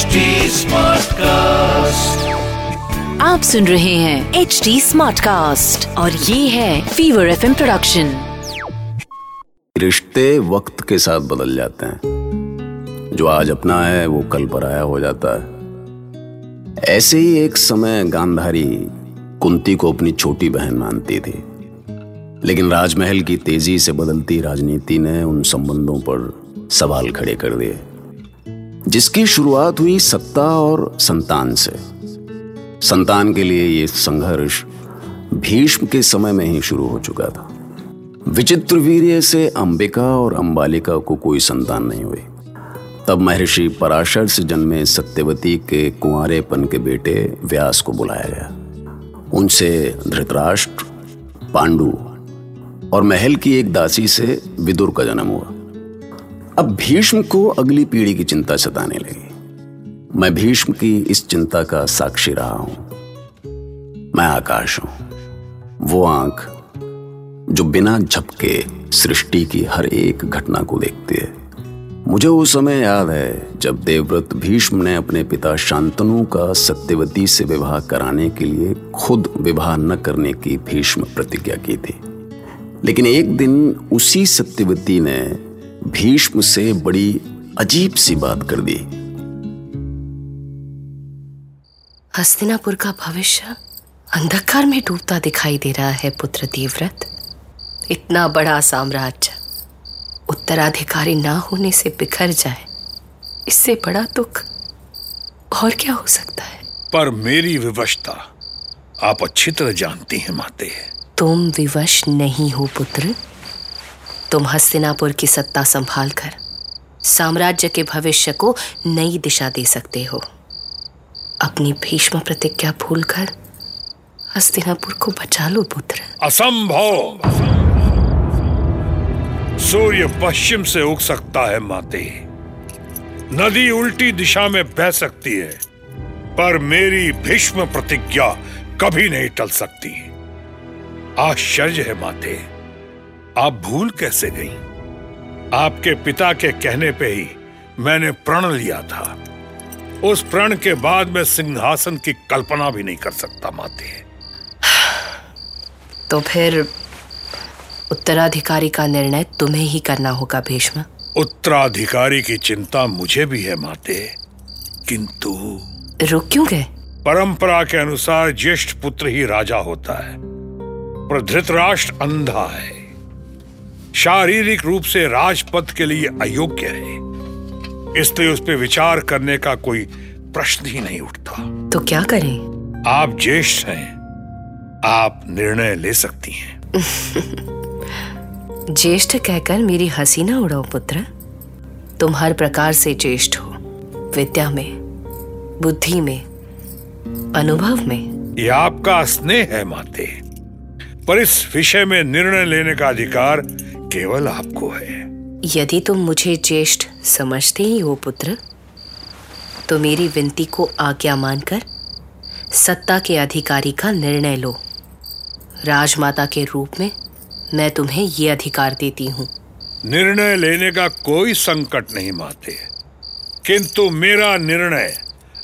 Smartcast. आप सुन रहे हैं एच डी स्मार्ट कास्ट और ये है फीवर एफ़ प्रोडक्शन रिश्ते वक्त के साथ बदल जाते हैं। जो आज अपना है वो कल पराया हो जाता है। ऐसे ही एक समय गांधारी कुंती को अपनी छोटी बहन मानती थी। लेकिन राजमहल की तेज़ी से बदलती राजनीति ने उन संबंधों पर सवाल खड़े कर दिए। जिसकी शुरुआत हुई सत्ता और संतान से। संतान के लिए ये संघर्ष भीष्म के समय में ही शुरू हो चुका था। विचित्र वीर्य से अंबिका और अंबालिका को कोई संतान नहीं हुई। तब महर्षि पराशर से जन्मे सत्यवती के कुंवरेपन के बेटे व्यास को बुलाया गया। उनसे धृतराष्ट्र, पांडु और महल की एक दासी से विदुर का जन्म हुआ। अब भीष्म को अगली पीढ़ी की चिंता सताने लगी। मैं भीष्म की इस चिंता का साक्षी रहा हूँ। मैं आकाश हूँ। वो आँख जो बिना झपके सृष्टि की हर एक घटना को देखती है। मुझे उस समय याद है जब देवव्रत भीष्म ने अपने पिता शांतनु का सत्यवती से विवाह कराने के लिए खुद विवाह न करने की भीष्म प्रतिज्ञा की थी। लेकिन एक दिन उसी सत्यवती ने भीष्म से बड़ी अजीब सी बात कर दी। हस्तिनापुर का भविष्य अंधकार में डूबता दिखाई दे रहा है पुत्र देवव्रत इतना बड़ा साम्राज्य उत्तराधिकारी ना होने से बिखर जाए इससे बड़ा दुख और क्या हो सकता है? पर मेरी विवशता आप अच्छी तरह जानती हैं माते। तुम विवश नहीं हो पुत्र। तुम हस्तिनापुर की सत्ता संभाल कर साम्राज्य के भविष्य को नई दिशा दे सकते हो। अपनी भीष्म प्रतिज्ञा भूलकर हस्तिनापुर को बचा लो, पुत्र। असंभव। सूर्य पश्चिम से उग सकता है माते। नदी उल्टी दिशा में बह सकती है, पर मेरी भीष्म प्रतिज्ञा कभी नहीं टल सकती। आश्चर्य है माते। आप भूल कैसे गई? आपके पिता के कहने पे ही मैंने प्रण लिया था। उस प्रण के बाद मैं सिंहासन की कल्पना भी नहीं कर सकता माते। तो फिर उत्तराधिकारी का निर्णय तुम्हें ही करना होगा भीष्म। उत्तराधिकारी की चिंता मुझे भी है माते। किंतु रुक क्यों गए? परंपरा के अनुसार ज्येष्ठ पुत्र ही राजा होता है। पर धृतराष्ट्र अंधा है। शारीरिक रूप से राजपद के लिए अयोग्य है इसलिए उस पर विचार करने का कोई प्रश्न ही नहीं उठता। तो क्या करें? आप ज्येष्ठ हैं। आप निर्णय ले सकती हैं। ज्येष्ठ कहकर मेरी हँसी ना उड़ाओ पुत्र। तुम हर प्रकार से ज्येष्ठ हो। विद्या में बुद्धि में अनुभव में। यह आपका स्नेह है माते। पर इस विषय में निर्णय लेने का अधिकार केवल आपको है। यदि तुम मुझे ज्येष्ठ समझते ही हो पुत्र तो मेरी विनती को आज्ञा मानकर सत्ता के अधिकारी का निर्णय लो। राजमाता के रूप में मैं तुम्हें ये अधिकार देती हूँ। निर्णय लेने का कोई संकट नहीं माते किंतु मेरा निर्णय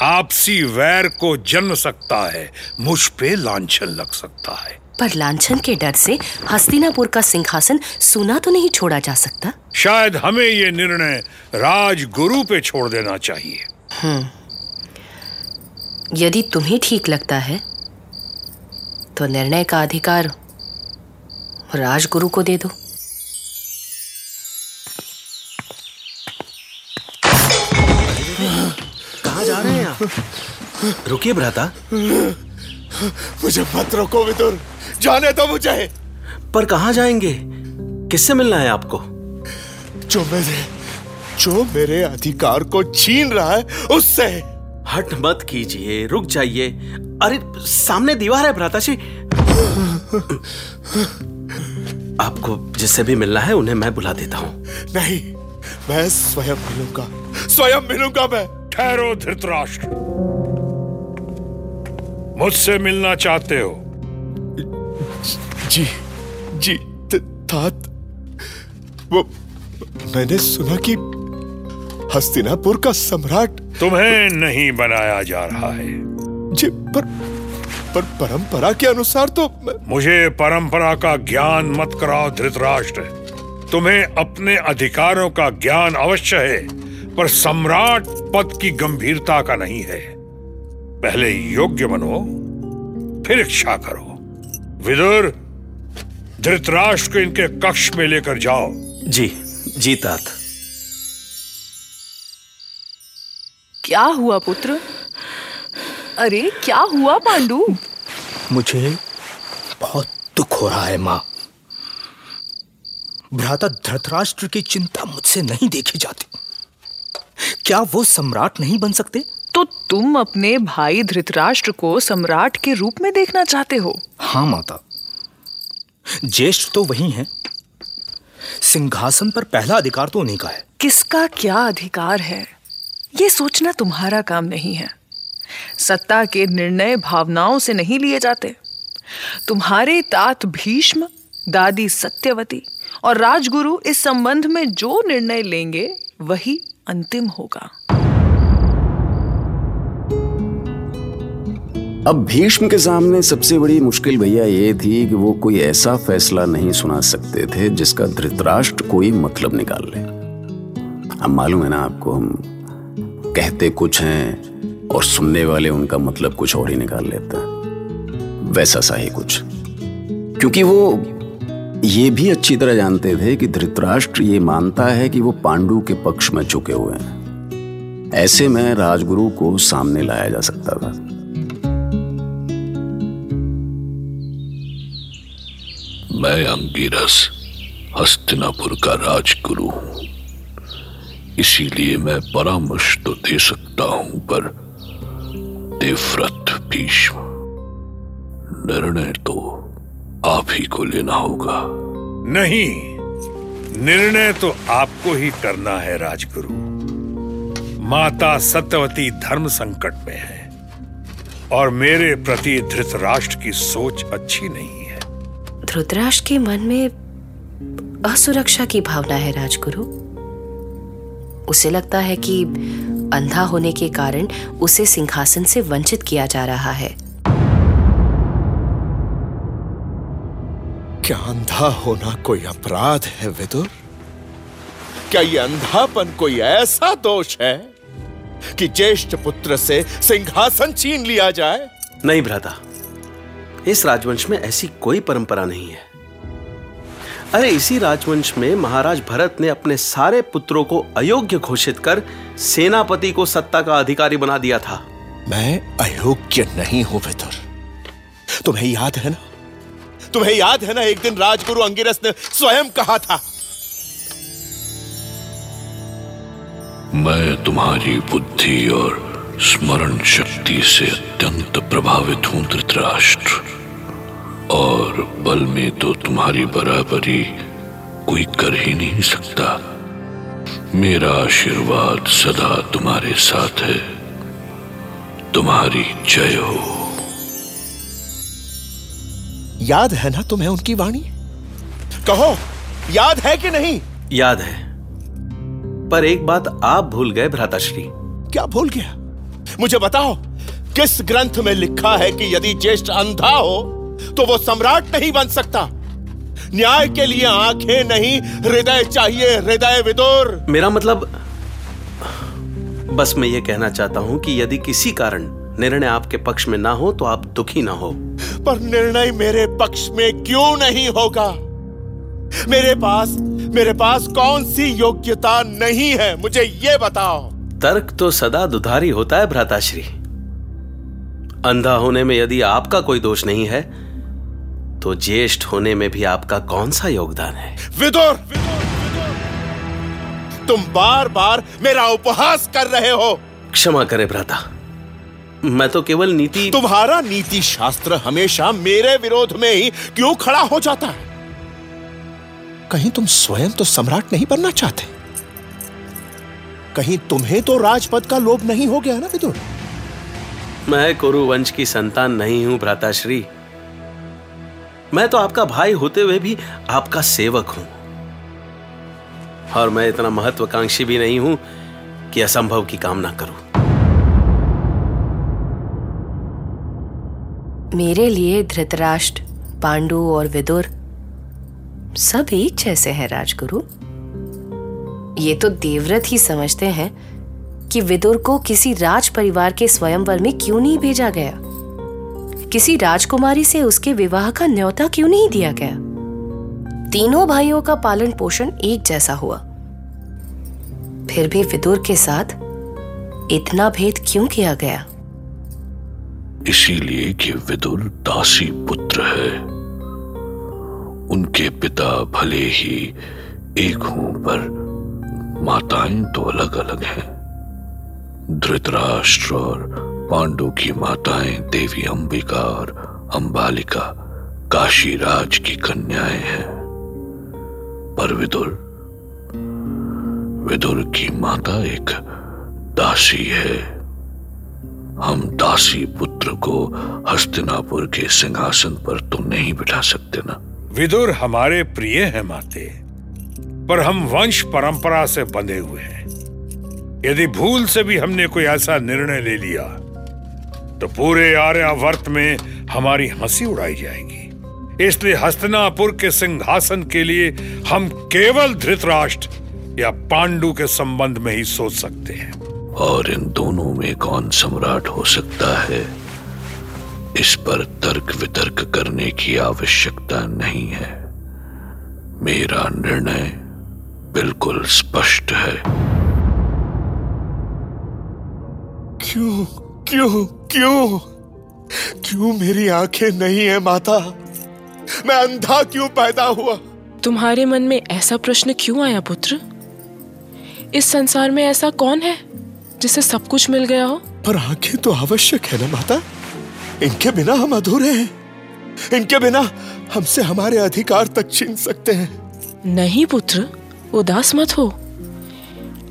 आपसी वैर को जन्म सकता है मुझ पे लांछन लग सकता है। पर लांछन के डर से हस्तिनापुर का सिंहासन सुना तो नहीं छोड़ा जा सकता। शायद हमें ये निर्णय राजगुरु पे छोड़ देना चाहिए। यदि तुम्हें ठीक लगता है तो निर्णय का अधिकार राजगुरु को दे दो। कहा जा रहे हैं आप? रुकिए भ्राता। मुझे मत रोको विदुर। जाने दो मुझे। पर कहाँ जाएँगे? किससे मिलना है आपको? जो मेरे जो मेरे अधिकार को छीन रहा है उससे। हट मत कीजिए रुक जाइए। अरे सामने दीवार है भ्राता जी। आपको जिससे भी मिलना है उन्हें मैं बुला देता हूँ। नहीं मैं स्वयं मिलूँगा। स्वयं मिलूँगा मैं। ठहरो धृतराष्ट्र। मुझसे मिलना चाहते हो। जी जी तात वो मैंने सुना कि हस्तिनापुर का सम्राट तुम्हें नहीं बनाया जा रहा है। जी पर पर परंपरा के अनुसार तो मैं- मुझे परंपरा का ज्ञान मत कराओ धृतराष्ट्र। तुम्हें अपने अधिकारों का ज्ञान अवश्य है पर सम्राट पद की गंभीरता का नहीं है। पहले योग्य बनो फिर इच्छा करो। विदुर धृतराष्ट्र को इनके कक्ष में लेकर जाओ। जी जी तात क्या हुआ पुत्र? अरे क्या हुआ पांडु? मुझे बहुत दुख हो रहा है माँ। भ्राता धृतराष्ट्र की चिंता मुझसे नहीं देखी जाती। क्या वो सम्राट नहीं बन सकते? तो तुम अपने भाई धृतराष्ट्र को सम्राट के रूप में देखना चाहते हो? हाँ माता। ज्येष्ठ तो वही हैं। सिंहासन पर पहला अधिकार तो उन्हीं का है। किसका क्या अधिकार है? ये सोचना तुम्हारा काम नहीं है। सत्ता के निर्णय भावनाओं से नहीं लिए जाते। तुम्हारे तात भीष्म, दादी सत्यवती और राजगुरु इस संबंध में जो निर्णय लेंगे, वही अंतिम होगा। अब भीष्म के सामने सबसे बड़ी मुश्किल भैया ये थी कि वो कोई ऐसा फैसला नहीं सुना सकते थे जिसका धृतराष्ट्र कोई मतलब निकाल ले। अब मालूम है ना आपको, हम कहते कुछ हैं और सुनने वाले उनका मतलब कुछ और ही निकाल लेता वैसा सा ही कुछ। क्योंकि वो ये भी अच्छी तरह जानते थे कि धृतराष्ट्र ये मानता है कि वो पांडु के पक्ष में चुके हुए हैं। ऐसे में राजगुरु को सामने लाया जा सकता था। मैं अंगिरस, हस्तिनापुर का राजगुरु हूँ। इसीलिए मैं परामर्श तो दे सकता हूँ, पर देवव्रत भीष्म, निर्णय तो आप ही को लेना होगा। नहीं, निर्णय तो आपको ही करना है, राजगुरु। माता सत्यवती धर्म संकट में है, और मेरे प्रति धृतराष्ट्र की सोच अच्छी नहीं है। धृतराष्ट्र के मन में असुरक्षा की भावना है राजगुरु। उसे लगता है कि अंधा होने के कारण उसे सिंहासन से वंचित किया जा रहा है। क्या अंधा होना कोई अपराध है विदुर? क्या ये अंधापन कोई ऐसा दोष है कि ज्येष्ठ पुत्र से सिंहासन छीन लिया जाए? नहीं भ्राता। इस राजवंश में ऐसी कोई परंपरा नहीं है। अरे इसी राजवंश में महाराज भरत ने अपने सारे पुत्रों को अयोग्य घोषित कर सेनापति को सत्ता का अधिकारी बना दिया था। मैं अयोग्य नहीं हूँ विदुर। तुम्हें याद है ना? तुम्हें याद है ना एक दिन राजगुरु अंगिरस ने स्वयं कहा था? मैं तुम्हारी बुद्धि और स्मरण शक्ति से अत्यंत प्रभावित हूँ धृतराष्ट्र। और बल में तो तुम्हारी बराबरी कोई कर ही नहीं सकता। मेरा आशीर्वाद सदा तुम्हारे साथ है। तुम्हारी जय हो। याद है ना तुम्हें उनकी वाणी? कहो याद है कि नहीं? याद है। पर एक बात आप भूल गए भ्राताश्री। क्या भूल गया? मुझे बताओ किस ग्रंथ में लिखा है कि यदि ज्येष्ठ अंधा हो तो वो सम्राट नहीं बन सकता। न्याय के लिए आँखें नहीं हृदय चाहिए हृदय विदुर। मेरा मतलब बस मैं ये कहना चाहता हूँ कि यदि किसी कारण निर्णय आपके पक्ष में ना हो तो आप दुखी ना हो। पर निर्णय मेरे पक्ष में क्यों नहीं होगा? मेरे पास मेरे पास कौन सी योग्यता नहीं है? मुझे ये बताओ। तर्क तो सदा दुधारी होता है भ्राताश्री। अंधा होने में यदि आपका कोई दोष नहीं है तो ज्येष्ठ होने में भी आपका कौन सा योगदान है? विदुर! तुम बार बार मेरा उपहास कर रहे हो। क्षमा करे भ्राता। मैं तो केवल नीति तुम्हारा नीति शास्त्र हमेशा मेरे विरोध में ही क्यों खड़ा हो जाता है? कहीं तुम स्वयं तो सम्राट नहीं बनना चाहते। कहीं तुम्हें तो राजपद का लोभ नहीं हो गया ना विदुर? मैं कुरु वंश की संतान नहीं हूँ भ्राताश्री। मैं तो आपका भाई होते हुए भी आपका सेवक हूँ। और मैं इतना महत्वाकांक्षी भी नहीं हूँ कि असंभव की कामना करूँ। मेरे लिए धृतराष्ट्र, पांडु और विदुर सब एक जैसे हैं, राजगुरु। ये तो देवव्रत ही समझते हैं कि विदुर को किसी राज परिवार के स्वयंवर में क्यों नहीं भेजा गया? किसी राजकुमारी से उसके विवाह का न्योता क्यों नहीं दिया गया? तीनों भाइयों का पालन पोषण एक जैसा हुआ। फिर भी विदुर के साथ इतना भेद क्यों किया गया? इसीलिए कि विदुर दासी पुत्र है। उनके पिता भले ही एक हों, पर माताएँ तो अलग अलग हैं। धृतराष्ट्र और पांडु की माताएँ, देवी अंबिका और अंबालिका, काशी राज की कन्याएँ हैं। पर विदुर विदुर की माता एक दासी है। हम दासी पुत्र को हस्तिनापुर के सिंहासन पर तो नहीं बिठा सकते ना। विदुर हमारे प्रिय हैं माते, पर हम वंश परंपरा से बंधे हुए हैं। यदि भूल से भी हमने कोई ऐसा निर्णय ले लिया तो पूरे आर्यावर्त में हमारी हँसी उड़ाई जाएगी। इसलिए हस्तनापुर के सिंहासन के लिए हम केवल धृतराष्ट्र या पांडु के संबंध में ही सोच सकते हैं। और इन दोनों में कौन सम्राट हो सकता है? इस पर तर्क वितर्क करने की आवश्यकता नहीं है। मेरा निर्णय बिल्कुल स्पष्ट है। क्यों? क्यों क्यों? क्यों मेरी आँखें नहीं है माता? मैं अंधा क्यों पैदा हुआ? तुम्हारे मन में ऐसा प्रश्न क्यों आया पुत्र? इस संसार में ऐसा कौन है जिसे सब कुछ मिल गया हो? पर आँखें तो आवश्यक है ना माता? इनके बिना हम अधूरे हैं। इनके बिना हमसे हमारे अधिकार तक छीन सकते हैं। नहीं पुत्र उदास मत हो।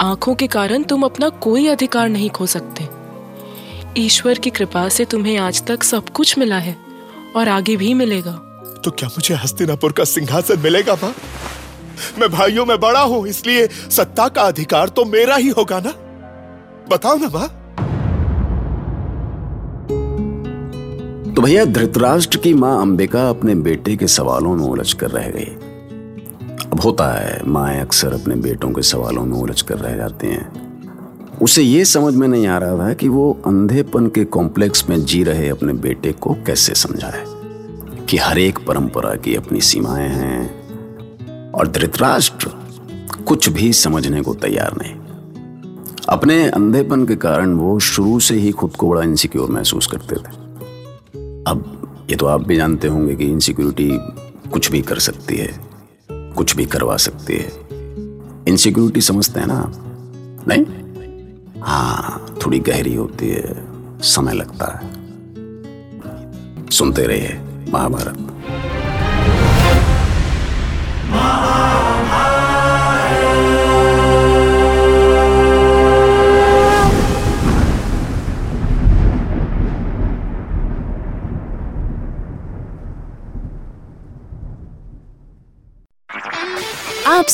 आँखों के कारण तुम अपना कोई अधिकार नहीं खो सकते। ईश्वर की कृपा से तुम्हें आज तक सब कुछ मिला है और आगे भी मिलेगा। तो क्या मुझे हस्तिनापुर का सिंहासन मिलेगा माँ? मैं भाइयों में बड़ा हूँ इसलिए सत्ता का अधिकार तो मेरा ही होगा ना? बताओ ना माँ। तो भैया धृतराष्ट्र की माँ अंबिका अपने बेटे के सवालों में उलझ कर रह गई। अब होता है माएँ अक्सर अपने बेटों के सवालों में उलझ कर रह जाती हैं। उसे ये समझ में नहीं आ रहा था कि वो अंधेपन के कॉम्प्लेक्स में जी रहे अपने बेटे को कैसे समझाए कि हर एक परंपरा की अपनी सीमाएँ हैं और धृतराष्ट्र कुछ भी समझने को तैयार नहीं। अपने अंधेपन के कारण वो शुरू से ही खुद को बड़ा इनसिक्योर महसूस करते थे। अब ये तो आप भी जानते होंगे कि इनसिक्योरिटी कुछ भी कर सकती है, कुछ भी करवा सकती है। इनसिक्योरिटी समझते हैं ना आप? नहीं? हाँ थोड़ी गहरी होती है समय लगता है। सुनते रहिए महाभारत।